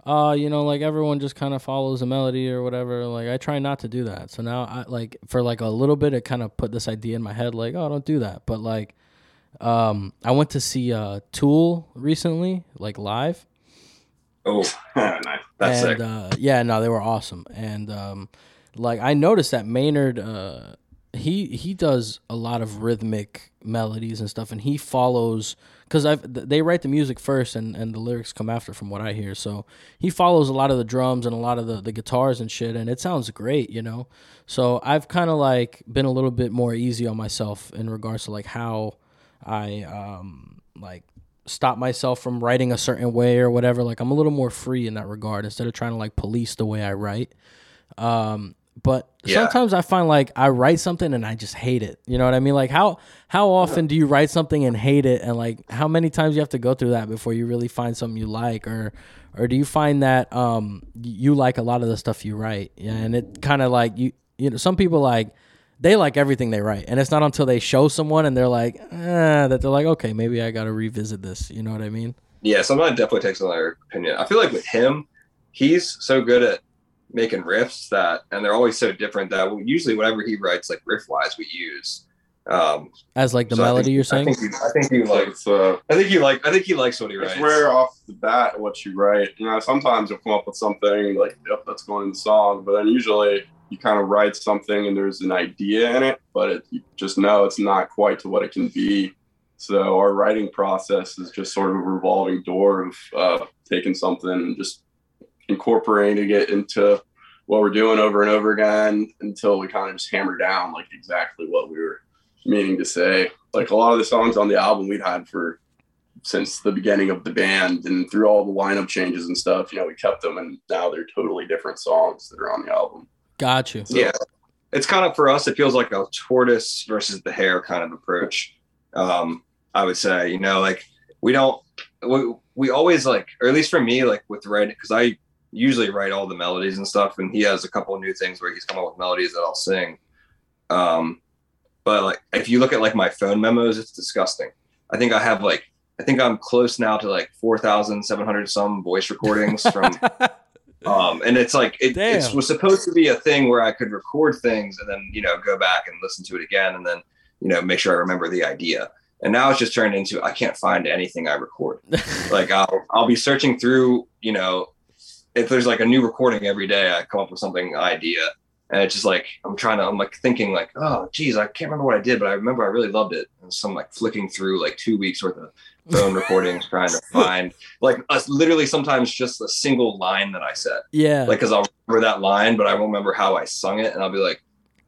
uh you know like everyone just kind of follows a melody or whatever like I try not to do that. So now I like for like a little bit it kind of put this idea in my head like oh don't do that. But like um I went to see uh Tool recently like live Oh, <laughs> nice. that's and sick. uh, yeah, no, they were awesome. And um, like I noticed that Maynard, uh, he he does a lot of rhythmic melodies and stuff, and he follows because I've they write the music first, and, and the lyrics come after, from what I hear. So he follows a lot of the drums and a lot of the, the guitars and shit, and it sounds great, you know. So I've kind of like been a little bit more easy on myself in regards to like how I um like stop myself from writing a certain way or whatever. Like I'm a little more free in that regard instead of trying to like police the way I write. Um, But Yeah. sometimes I find like I write something and I just hate it. You know what I mean? Like how how often do you write something and hate it and like how many times you have to go through that before you really find something you like or or do you find that um you like a lot of the stuff you write? Yeah, and it kind of like you you know some people like they like everything they write and it's not until they show someone and they're like eh, that they're like okay maybe I got to revisit this. You know what I mean? Yeah, it definitely takes another opinion. I feel like with him, he's so good at making riffs that, and they're always so different that we, usually whatever he writes, like riff wise, we use. Um, As like the so melody think- you're saying? I think, you, I think you like. uh, I think you like. I think he likes what he it's writes. rare off the bat what you write. You know, sometimes you'll come up with something like, yep, that's going in the song. But then usually you kind of write something and there's an idea in it, but it, you just know it's not quite to what it can be. So our writing process is just sort of a revolving door of uh, taking something and just incorporating it into what we're doing over and over again until we kind of just hammer down like exactly what we were meaning to say. Like a lot of the songs on the album we'd had for since the beginning of the band and through all the lineup changes and stuff, you know, we kept them and now they're totally different songs that are on the album. Got you. Yeah. It's kind of for us. It feels like a tortoise versus the hare kind of approach. Um, I would say, you know, like we don't, we, we always like, or at least for me, like with writing, because I usually write all the melodies and stuff, and he has a couple of new things where he's come up with melodies that I'll sing. Um, but like, if you look at like my phone memos, it's disgusting. I think I have like, I think I'm close now to like four thousand seven hundred some voice recordings from <laughs> um, and it's like it, it was supposed to be a thing where I could record things and then you know go back and listen to it again and then you know make sure I remember the idea. And now it's just turned into I can't find anything I record. <laughs> like I'll I'll be searching through you know if there's like a new recording every day I come up with something idea and it's just like I'm trying to I'm like thinking like oh geez I can't remember what I did but I remember I really loved it and so I'm like flicking through like two weeks worth of phone recordings trying to <laughs> find like us literally sometimes just a single line that I said yeah. like because I'll remember that line, but I won't remember how I sung it, and I'll be like,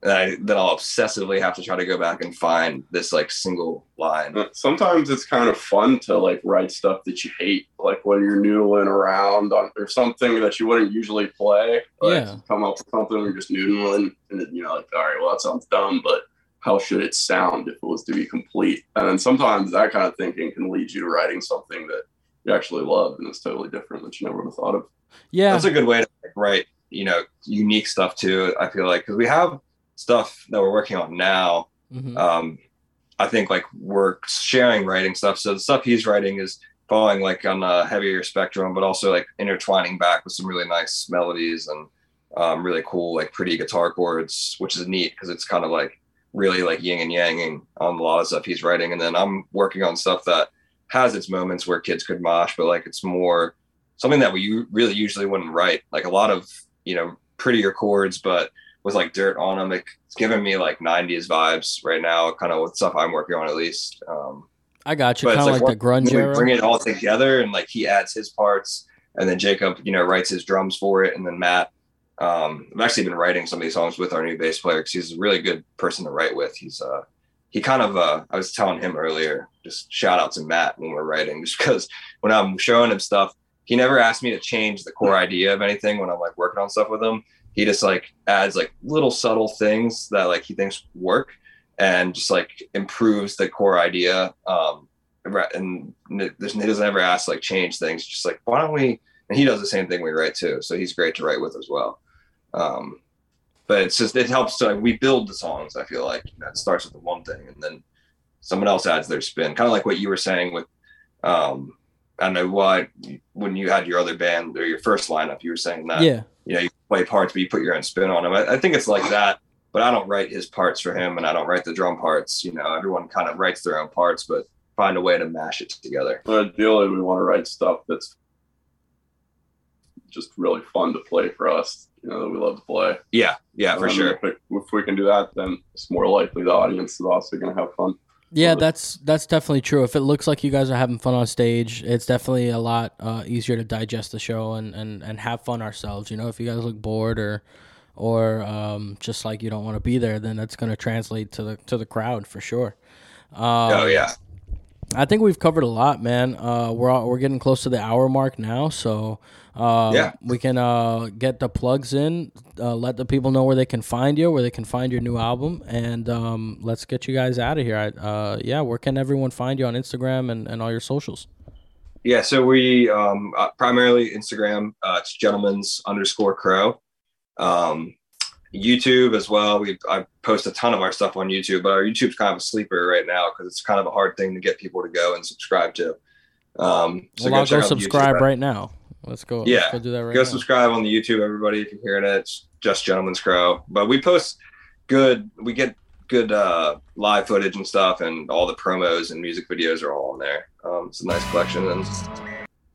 and I, then I'll obsessively have to try to go back and find this like single line. Sometimes it's kind of fun to like write stuff that you hate, like when you're noodling around on or something that you wouldn't usually play. Like Yeah. come up with something you're just noodling, and then, you know, like all right, well that sounds dumb, but how should it sound if it was to be complete? And then sometimes that kind of thinking can lead you to writing something that you actually love and it's totally different that you never would have thought of. yeah. That's a good way to like, write, you know, unique stuff too. I feel like because we have stuff that we're working on now. Mhm. Um, I think like we're sharing writing stuff. So the stuff he's writing is falling like on a heavier spectrum, but also like intertwining back with some really nice melodies and um, really cool, like pretty guitar chords, which is neat because it's kind of like really like yin and yanging on a lot of stuff he's writing. And then I'm working on stuff that has its moments where kids could mosh, but like it's more something that we really usually wouldn't write. Like a lot of, you know, prettier chords, but with like dirt on them. It's giving me like 90s vibes right now, kind of with stuff I'm working on at least. Um, I got you. Kind of like, like the grunge era. bring it all together and like he adds his parts and then Jacob, you know, writes his drums for it. And then Matt, um, I've actually been writing some of these songs with our new bass player because he's a really good person to write with. He's, uh, he kind of, uh, I was telling him earlier, just shout out to Matt when we're writing, <laughs> just because when I'm showing him stuff, he never asked me to change the core idea of anything when I'm like working on stuff with him. He just like adds like little subtle things that like he thinks work and just like improves the core idea. Um, and there's- he doesn't ever ask like change things. Just like why don't we? And he does the same thing we write too. So he's great to write with as well. Um, but it's just it helps to like, we build the songs. I feel like you know, it starts with the one thing and then someone else adds their spin. Kind of like what you were saying with um, I don't know why when you had your other band or your first lineup, you were saying that yeah. you know you play parts but you put your own spin on them. I, I think it's like that. But I don't write his parts for him, and I don't write the drum parts. You know, everyone kind of writes their own parts, but find a way to mash it together. But ideally, we want to write stuff that's just really fun to play for us. You know, that we love to play. Yeah, yeah, for Um, sure. If, it- if we can do that, then it's more likely the audience is also going to have fun. Yeah, that's that's definitely true. If it looks like you guys are having fun on stage, it's definitely a lot uh, easier to digest the show and, and, and have fun ourselves. You know, if you guys look bored or or um, just like you don't want to be there, then that's going to translate to the to the crowd for sure. Um, oh yeah, I think we've covered a lot, man. Uh, we're all, we're getting close to the hour mark now, so uh, Yeah. we can uh, get the plugs in. Uh, let the people know where they can find you, where they can find your new album, and um, let's get you guys out of here. I, uh, yeah, where can everyone find you on Instagram and, and all your socials? Yeah, so we um, uh, primarily Instagram. Uh, it's gentlemen's underscore crow. Um, YouTube as well. We I post a ton of our stuff on YouTube, but our YouTube's kind of a sleeper right now because it's kind of a hard thing to get people to go and subscribe to. Um, so well, I'll go out the YouTube subscribe right now. Let's go. Yeah, let's go do that right go now. subscribe on the YouTube, everybody. If you're hearing it, it's just Gentleman's Crow. But we post good. We get good uh, live footage and stuff, and all the promos and music videos are all on there. Um, it's a nice collection, and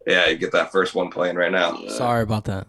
yeah, you get that first one playing right now. Sorry about that.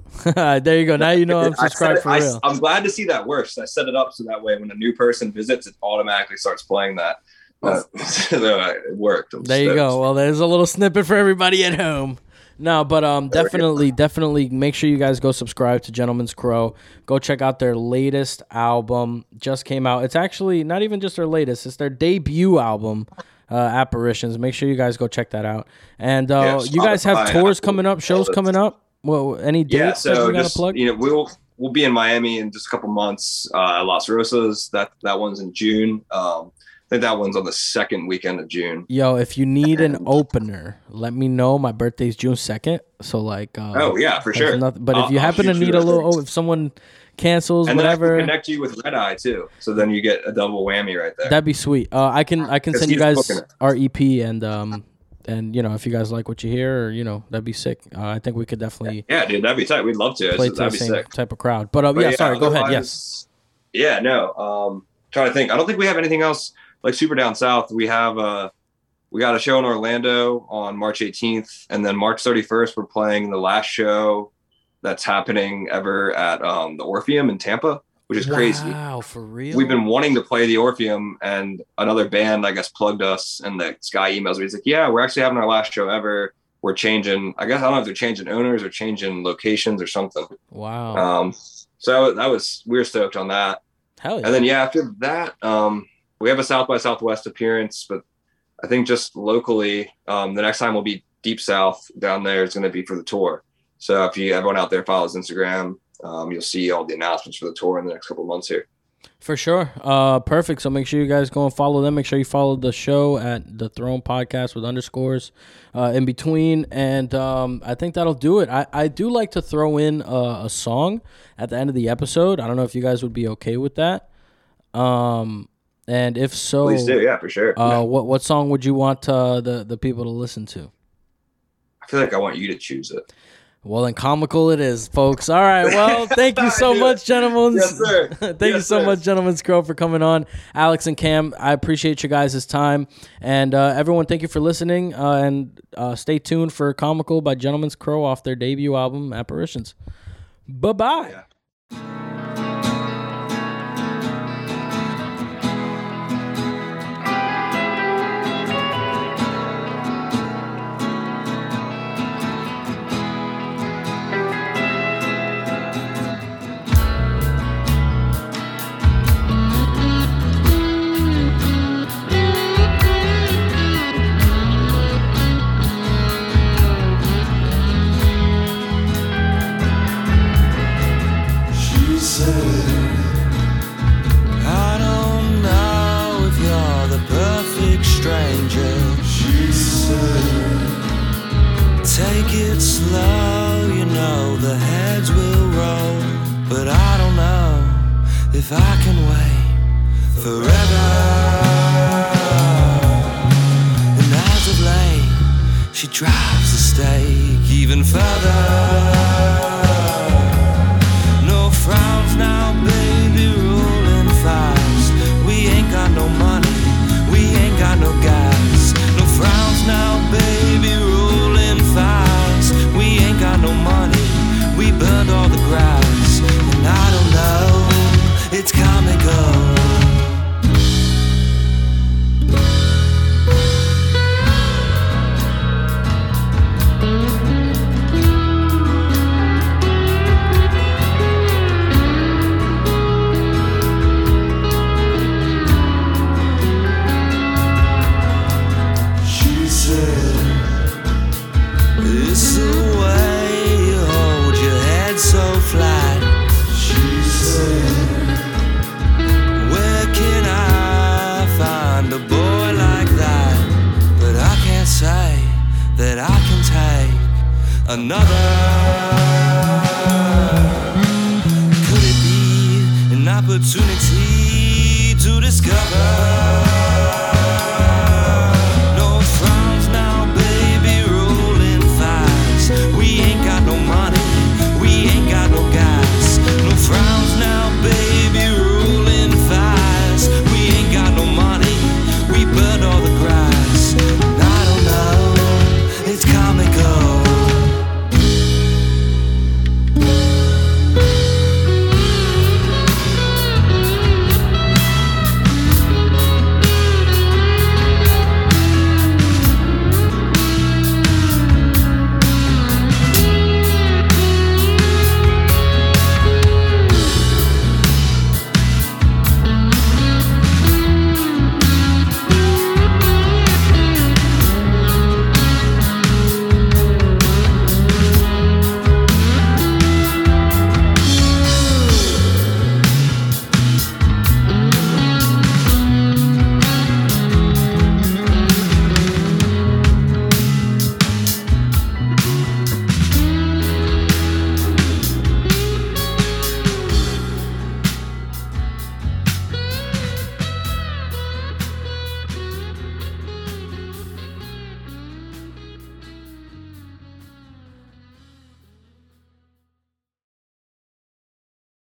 <laughs> there you go. Now you know <laughs> I'm I subscribed it- for I, real. am glad to see that works. I set it up so that way when a new person visits, it automatically starts playing that. Uh, <laughs> so it worked. I'm There you go. Well, there's a little snippet for everybody at home. No, but um, There we go. definitely, definitely make sure you guys go subscribe to Gentleman's Crow. Go check out their latest album. Just came out. It's actually not even just their latest. It's their debut album, uh, Apparitions. Make sure you guys go check that out. And uh, Yeah, you guys have tours coming up, shows coming up. Well, any dates Yeah, that so you got to just plug? you know we'll we'll be in Miami in just a couple months. Uh, Las Rosas. That that one's in June. Um, think that one's on the second weekend of June. Yo, if you need an opener, let me know. My birthday's June second, so like. Uh, Oh yeah, for sure. nothing- but if you happen to need a little, oh, if someone cancels, and then whatever, can connect you with Red Eye too. So then you get a double whammy right there. that'd be sweet. Uh, I can I can send you guys our EP and um and you know if you guys like what you hear, or, you know that'd be sick. Uh, I think we could definitely yeah, dude, that'd be tight. We'd love to. play to the same sick. type of crowd. But uh, But yeah, sorry, go ahead. Yes. Yeah, no. Um, trying to think. I don't think we have anything else like super down south. We have a we got a show in Orlando on March 18th, and then March 31st we're playing the last show that's happening ever at um, the Orpheum in Tampa, which is crazy. Wow, for real. We've been wanting to play the Orpheum, and another band, I guess, plugged us, and the Sky emails me. He's like, "Yeah, we're actually having our last show ever. We're changing. I guess I don't know if they're changing owners or changing locations or something." wow. Um, so that was we were stoked on that. Hell yeah. And then yeah, after that, um, we have a South by Southwest appearance, but I think just locally, um, the next time we'll be Deep South down there is going to be for the tour. So if you everyone out there follows Instagram, um, you'll see all the announcements for the tour in the next couple months here. For sure. Uh, perfect. So make sure you guys go and follow them. Make sure you follow the show at the Throne Podcast with underscores uh, in between. And um, I think that'll do it. I, I do like to throw in a, a song at the end of the episode. I don't know if you guys would be okay with that. Um, and if so, Please do, yeah, for sure. uh, what what song would you want uh, the the people to listen to? I feel like I want you to choose it. Well, then comical it is, folks. All right. Well, <laughs> thank you so much, gentlemen. Yes, sir. <laughs> thank you so sir. much, Gentleman's Crow for coming on. Alex and Cam, I appreciate you guys' time. And uh, everyone, thank you for listening. Uh, and uh, stay tuned for Comical by Gentleman's Crow off their debut album, Apparitions. Bye bye. Yeah. Take slow, you know the heads will roll. But I don't know if I can wait forever. And as of late, she drives the stake even further.